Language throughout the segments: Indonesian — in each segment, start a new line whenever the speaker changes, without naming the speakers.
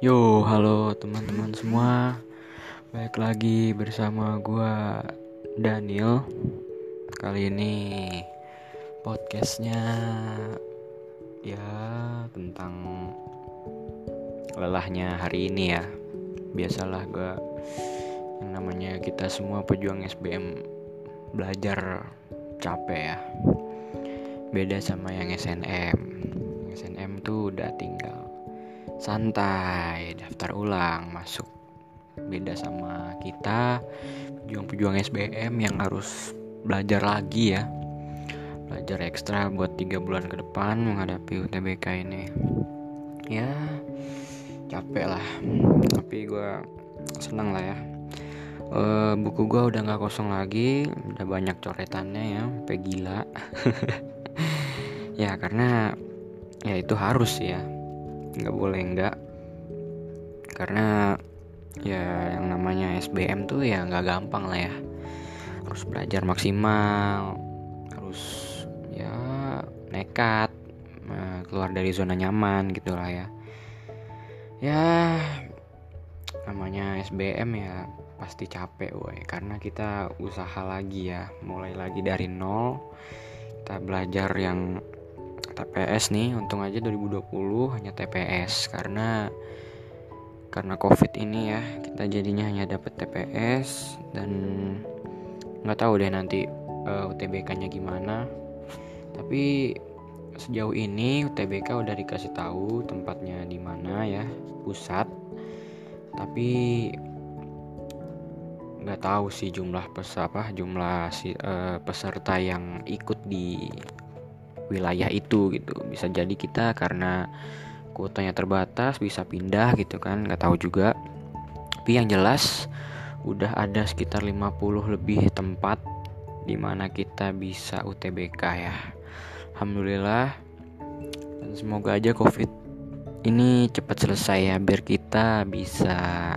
Yo, halo teman-teman semua. Baik lagi bersama gua Daniel. Kali ini podcastnya ya tentang lelahnya hari ini ya. Biasalah gua yang namanya kita semua pejuang SBM belajar capek ya. Beda sama yang SNM. SNM tuh udah tinggal santai daftar ulang masuk. Beda sama kita pejuang-pejuang SBM yang harus belajar lagi ya. Belajar ekstra buat tiga bulan ke depan menghadapi UTBK ini. Ya capek lah. Tapi gue seneng lah ya. E, buku gue udah nggak kosong lagi udah banyak coretannya ya sampai gila. Ya karena ya itu harus ya nggak boleh enggak karena ya yang namanya SBM tuh ya nggak gampang lah ya. Harus belajar maksimal harus ya nekat keluar dari zona nyaman gitulah ya. Ya namanya SBM ya pasti capek woi karena kita usaha lagi ya mulai lagi dari nol kita belajar yang TPS nih untung aja 2020 hanya TPS karena karena covid ini ya kita jadinya hanya dapat TPS dan nggak tahu deh nanti uh, eh, UTBK-nya gimana. Tapi sejauh ini UTBK udah dikasih tahu tempatnya di mana ya pusat. Tapi nggak tahu sih jumlah pes apa jumlah si uh, peserta yang ikut di wilayah itu gitu. Bisa jadi kita karena kuotanya terbatas bisa pindah gitu kan. Nggak tahu juga. Tapi yang jelas udah ada sekitar 50 lebih tempat di mana kita bisa UTBK ya. Alhamdulillah. Dan semoga aja covid ini cepat selesai ya biar kita bisa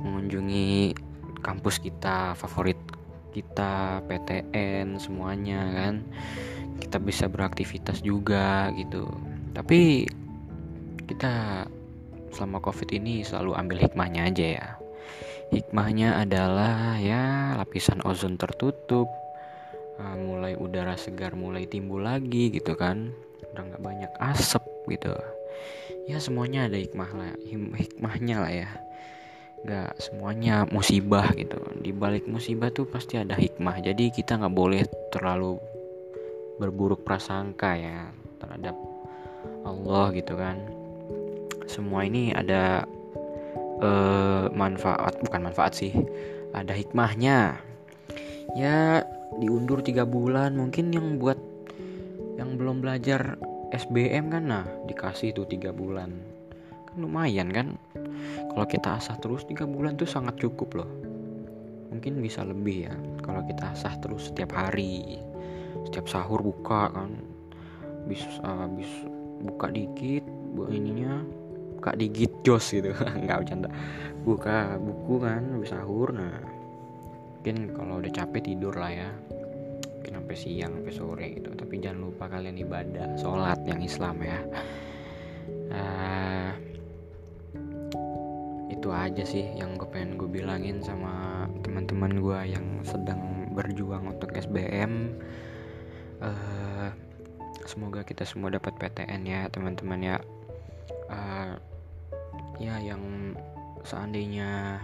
mengunjungi kampus kita favorit kita PTN semuanya kan kita bisa beraktivitas juga gitu. Tapi kita selama covid ini selalu ambil hikmahnya aja ya. Hikmahnya adalah ya lapisan ozon tertutup uh, mulai udara segar mulai timbul lagi gitu kan. Udah nggak banyak asap gitu. Ya semuanya ada hikmah lah hikmahnya lah ya. Nggak semuanya musibah gitu. Di balik musibah tuh pasti ada hikmah. Jadi kita nggak boleh terlalu berburuk prasangka ya terhadap Allah gitu kan. Semua ini ada uh, manfaat bukan manfaat sih ada hikmahnya. Ya diundur tiga bulan mungkin yang buat yang belum belajar SBM kan nah dikasih tuh tiga bulan. Kan lumayan kan? Kalau kita asah terus tiga bulan tuh sangat cukup loh. Mungkin bisa lebih ya kalau kita asah terus setiap hari setiap sahur buka kan. Bis habis buka dikit ininya buka dikit jos gitu. Nggak bercanda. Buka buku kan habis sahur. Nah mungkin kalau udah capek tidur lah ya. Mungkin sampai siang sampai sore gitu. Tapi jangan lupa kalian ibadah sholat yang Islam ya. Uh, itu aja sih yang gue pengen gue bilangin sama teman-teman gue yang sedang berjuang untuk SBM uh, semoga kita semua dapat PTN ya teman-teman ya. Uh, ya yang seandainya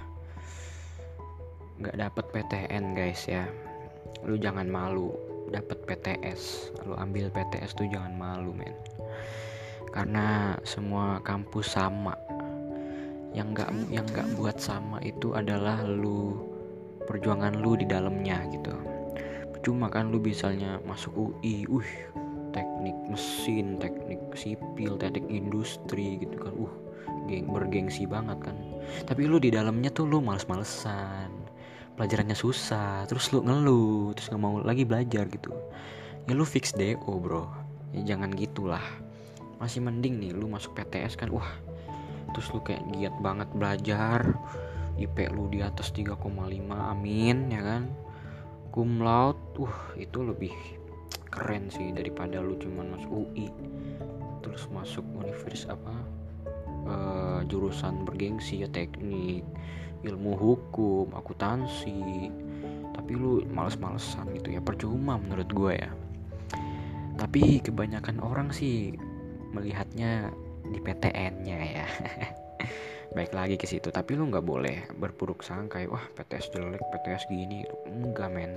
nggak dapat PTN guys ya. Lu jangan malu dapat PTS lu ambil PTS tuh jangan malu men. Karena semua kampus sama. Yang nggak yang nggak buat sama itu adalah lu perjuangan lu di dalamnya gitu cuma kan lu misalnya masuk UI uh teknik mesin teknik sipil teknik industri gitu kan. Uh geng bergengsi banget kan. Tapi lu di dalamnya tuh lu males-malesan pelajarannya susah terus lu ngeluh terus nggak mau lagi belajar gitu. Ya lu fix do bro. Ya jangan gitulah. Masih mending nih lu masuk PTS kan wah terus lu kayak giat banget belajar IP lu di atas 3,5 amin ya kan cum laude uh itu lebih keren sih daripada lu cuman masuk UI terus masuk universitas apa? Uh, jurusan bergengsi ya teknik ilmu hukum akuntansi. Tapi lu males-malesan gitu ya percuma menurut gue ya. Tapi kebanyakan orang sih melihatnya di PTN-nya ya baik lagi ke situ tapi lu nggak boleh berpuruk sangka wah PTS jelek PTS gini. Enggak men.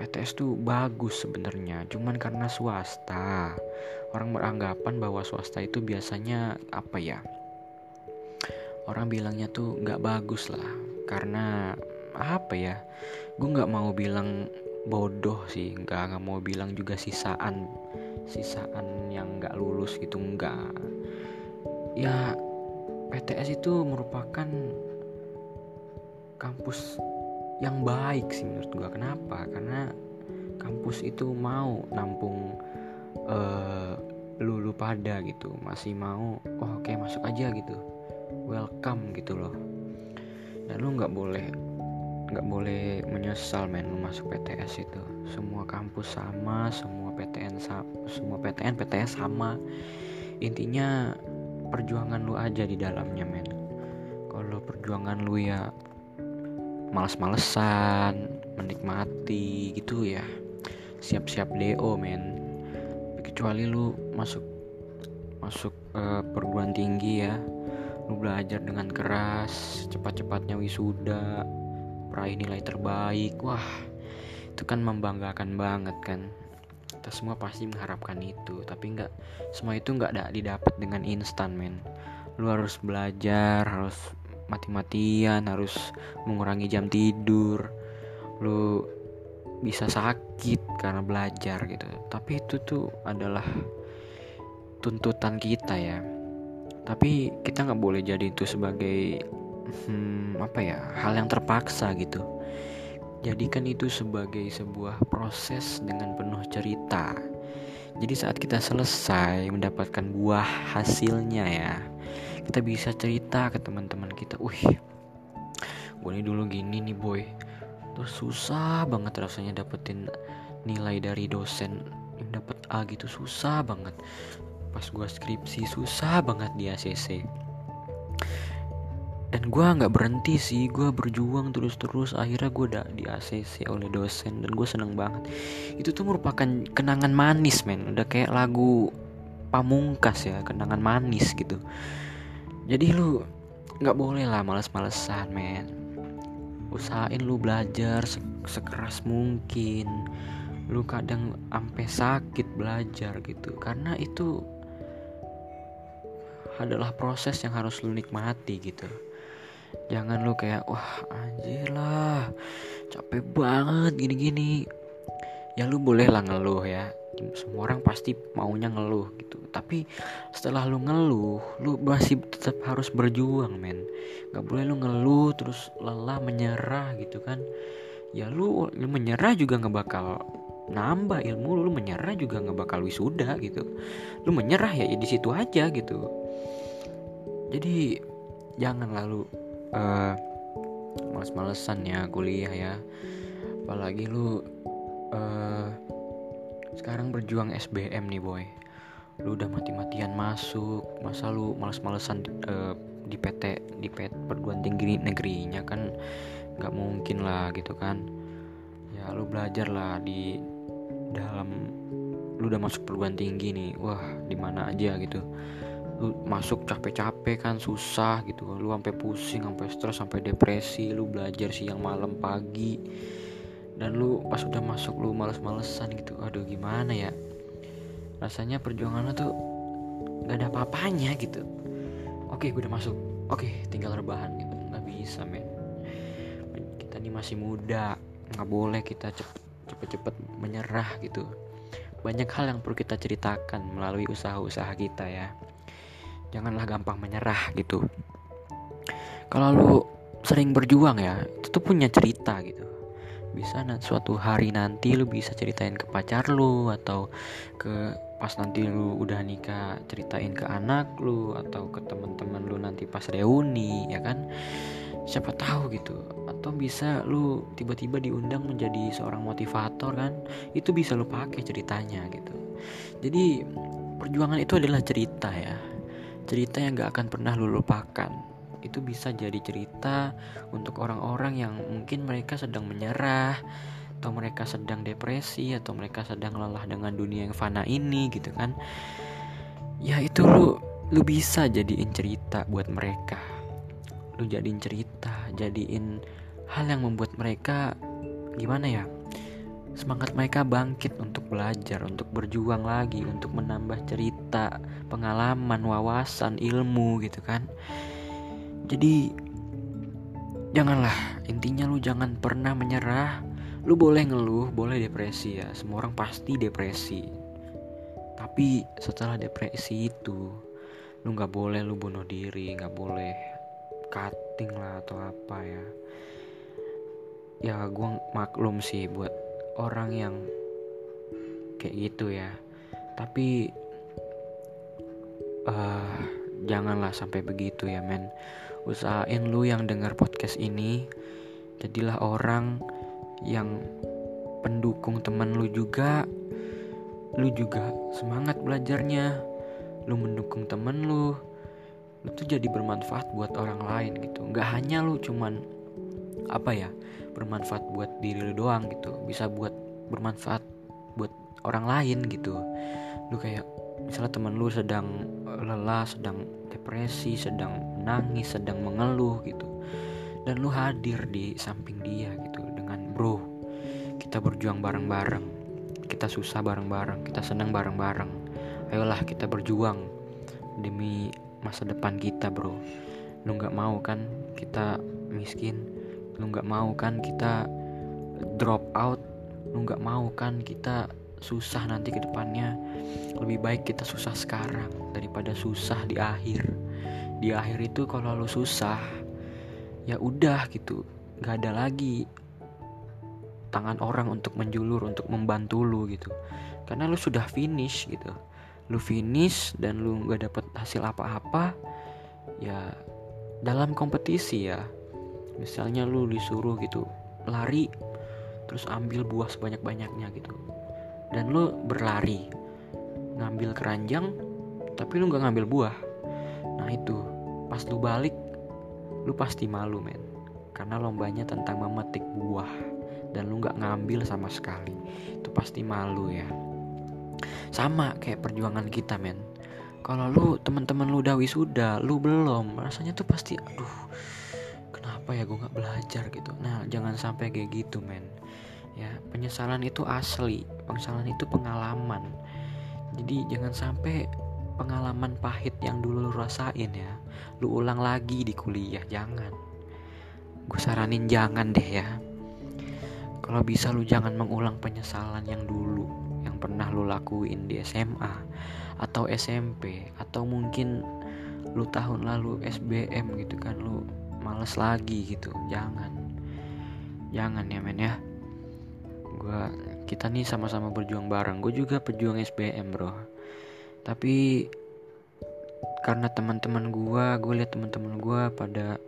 PTS tuh bagus sebenarnya cuman karena swasta. Orang beranggapan bahwa swasta itu biasanya apa ya orang bilangnya tuh nggak bagus lah. Karena apa ya gue nggak mau bilang bodoh sih nggak nggak mau bilang juga sisaan sisaan yang nggak lulus gitu nggak. Ya PTS itu merupakan kampus yang baik sih menurut gue kenapa? Karena kampus itu mau nampung uh, lulu pada gitu. Masih mau oh oke okay, masuk aja gitu. Welcome gitu loh. Dan lu nggak boleh nggak boleh menyesal men lu masuk PTS itu. Semua kampus sama semua PTN semua PTN PTS sama. Intinya perjuangan lu aja di dalamnya men. Kalau perjuangan lu ya males-malesan menikmati gitu ya. Siap-siap DO men. Kecuali lu masuk masuk uh, perguruan tinggi ya. Lu belajar dengan keras cepat-cepatnya wisuda peraih nilai terbaik. Wah itu kan membanggakan banget kan kita semua pasti mengharapkan itu tapi nggak semua itu nggak ada didapat dengan instan men. Lu harus belajar harus mati-matian harus mengurangi jam tidur. Lu bisa sakit karena belajar gitu. Tapi itu tuh adalah tuntutan kita ya. Tapi kita nggak boleh jadi itu sebagai hmm, apa ya hal yang terpaksa gitu jadikan itu sebagai sebuah proses dengan penuh cerita. Jadi saat kita selesai mendapatkan buah hasilnya ya kita bisa cerita ke teman-teman kita wih gue ini dulu gini nih boy. Terus susah banget rasanya dapetin nilai dari dosen yang dapat A gitu susah banget. Pas gue skripsi susah banget di ACC dan gue nggak berhenti sih gue berjuang terus-terus. Akhirnya gue udah di ACC oleh dosen dan gue seneng banget. Itu tuh merupakan kenangan manis men. Udah kayak lagu pamungkas ya kenangan manis gitu. Jadi lu nggak boleh lah males-malesan men. Usahain lu belajar se sekeras mungkin. Lu kadang sampai sakit belajar gitu. Karena itu adalah proses yang harus lu nikmati gitu jangan lu kayak wah anjir lah capek banget gini-gini. Ya lu boleh lah ngeluh ya. Semua orang pasti maunya ngeluh gitu. Tapi setelah lu ngeluh lu masih tetap harus berjuang men. Nggak boleh lu ngeluh terus lelah menyerah gitu kan. Ya lu, lu menyerah juga nggak bakal nambah ilmu lu, menyerah juga nggak bakal wisuda gitu. Lu menyerah ya, ya di situ aja gitu. Jadi jangan lalu uh, males-malesan ya kuliah ya. Apalagi lu uh, sekarang berjuang SBM nih boy. Lu udah mati-matian masuk. Masa lu males-malesan uh, di PT di PT perguruan tinggi negerinya kan nggak mungkin lah gitu kan. Ya lu belajar lah di dalam lu udah masuk perguruan tinggi nih. Wah di mana aja gitu lu masuk capek-capek kan susah gitu lu sampai pusing sampai stres sampai depresi. Lu belajar siang malam pagi. Dan lu pas udah masuk lu males-malesan gitu. Aduh gimana ya? Rasanya perjuangan lu tuh gak ada apa-apanya gitu. Oke gue udah masuk. Oke tinggal rebahan gitu. Nggak bisa men. Kita ini masih muda. Nggak boleh kita cepet-cepet menyerah gitu. Banyak hal yang perlu kita ceritakan melalui usaha-usaha kita ya janganlah gampang menyerah gitu. Kalau lu sering berjuang ya itu tuh punya cerita gitu. Bisa nanti suatu hari nanti lu bisa ceritain ke pacar lu atau ke pas nanti lu udah nikah ceritain ke anak lu atau ke teman-teman lu nanti pas reuni ya kan? Siapa tahu gitu. Atau bisa lu tiba-tiba diundang menjadi seorang motivator kan? Itu bisa lu pakai ceritanya gitu. Jadi perjuangan itu adalah cerita ya cerita yang gak akan pernah lu lupakan. Itu bisa jadi cerita untuk orang-orang yang mungkin mereka sedang menyerah atau mereka sedang depresi atau mereka sedang lelah dengan dunia yang fana ini gitu kan. Ya itu lu lu bisa jadiin cerita buat mereka. Lu jadiin cerita jadiin hal yang membuat mereka gimana ya semangat mereka bangkit untuk belajar, untuk berjuang lagi, untuk menambah cerita, pengalaman, wawasan, ilmu gitu kan. Jadi janganlah, intinya lu jangan pernah menyerah. Lu boleh ngeluh, boleh depresi ya. Semua orang pasti depresi. Tapi setelah depresi itu, lu nggak boleh lu bunuh diri, nggak boleh cutting lah atau apa ya. Ya gue maklum sih buat orang yang kayak gitu ya tapi uh, janganlah sampai begitu ya men. Usahain lu yang dengar podcast ini jadilah orang yang pendukung teman lu juga. Lu juga semangat belajarnya. Lu mendukung temen lu. Lu tuh jadi bermanfaat buat orang lain gitu. Nggak hanya lu cuman apa ya bermanfaat buat diri lu doang gitu. Bisa buat bermanfaat buat orang lain gitu. Lu kayak misalnya teman lu sedang lelah sedang depresi sedang nangis sedang mengeluh gitu. Dan lu hadir di samping dia gitu dengan bro kita berjuang bareng-bareng. Kita susah bareng-bareng kita senang bareng-bareng. Ayolah kita berjuang demi masa depan kita bro. Lu nggak mau kan kita miskin? Lu nggak mau kan kita drop out? Lu nggak mau kan kita susah nanti ke depannya. Lebih baik kita susah sekarang daripada susah di akhir. Di akhir itu kalau lu susah ya udah gitu. Nggak ada lagi tangan orang untuk menjulur untuk membantu lu gitu. Karena lu sudah finish gitu. Lu finish dan lu nggak dapet hasil apa-apa ya dalam kompetisi ya. Misalnya lu disuruh gitu lari terus ambil buah sebanyak-banyaknya gitu dan lu berlari. Ngambil keranjang tapi lu nggak ngambil buah. Nah itu. Pas lu balik lu pasti malu men. Karena lombanya tentang memetik buah. Dan lu nggak ngambil sama sekali. Itu pasti malu ya. Sama kayak perjuangan kita men. Kalau lu teman-teman lu udah wisuda lu belum rasanya tuh pasti aduh kenapa ya gue nggak belajar? gitu. Nah jangan sampai kayak gitu men ya penyesalan itu asli penyesalan itu pengalaman. Jadi jangan sampai pengalaman pahit yang dulu lu rasain ya lu ulang lagi di kuliah jangan. Gue saranin jangan deh ya. Kalau bisa lu jangan mengulang penyesalan yang dulu yang pernah lu lakuin di SMA atau SMP atau mungkin lu tahun lalu SBM gitu kan lu males lagi gitu jangan. Jangan ya men ya gue kita nih sama-sama berjuang bareng. Gue juga pejuang SBM bro. Tapi karena teman-teman gue gue lihat teman-teman gue pada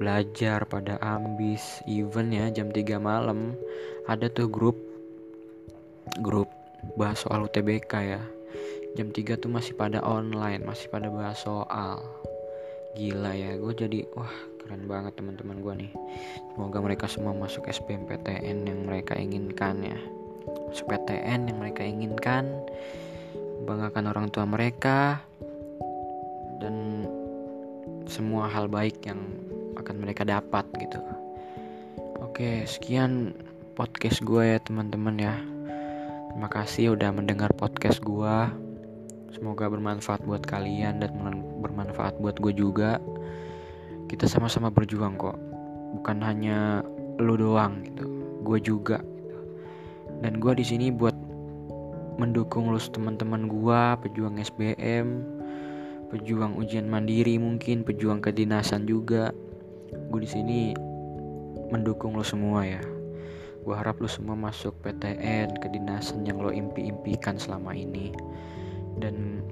belajar pada ambis even ya jam 3 malam ada tuh grup grup bahas soal UTBK ya. Jam 3 tuh masih pada online masih pada bahas soal. Gila ya gue jadi wah keren banget teman-teman gue nih. Semoga mereka semua masuk SBMPTN yang mereka inginkan ya. Masuk yang mereka inginkan. Banggakan orang tua mereka. Dan semua hal baik yang akan mereka dapat gitu. Oke sekian podcast gue ya teman-teman ya. Terima kasih udah mendengar podcast gue semoga bermanfaat buat kalian dan bermanfaat buat gue juga kita sama-sama berjuang kok. Bukan hanya lu doang gitu. Gue juga gitu. dan gue di sini buat mendukung lu teman-teman gue pejuang SBM pejuang ujian mandiri mungkin pejuang kedinasan juga. Gue di sini mendukung lo semua ya. Gue harap lo semua masuk PTN kedinasan yang lo impi-impikan selama ini. Dan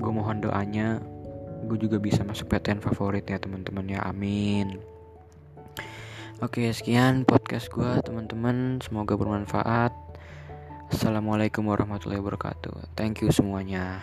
gue mohon doanya gue juga bisa masuk PTN favorit ya teman-teman ya. Amin. Oke sekian podcast gue teman-teman. Semoga bermanfaat. Assalamualaikum warahmatullahi wabarakatuh. Thank you semuanya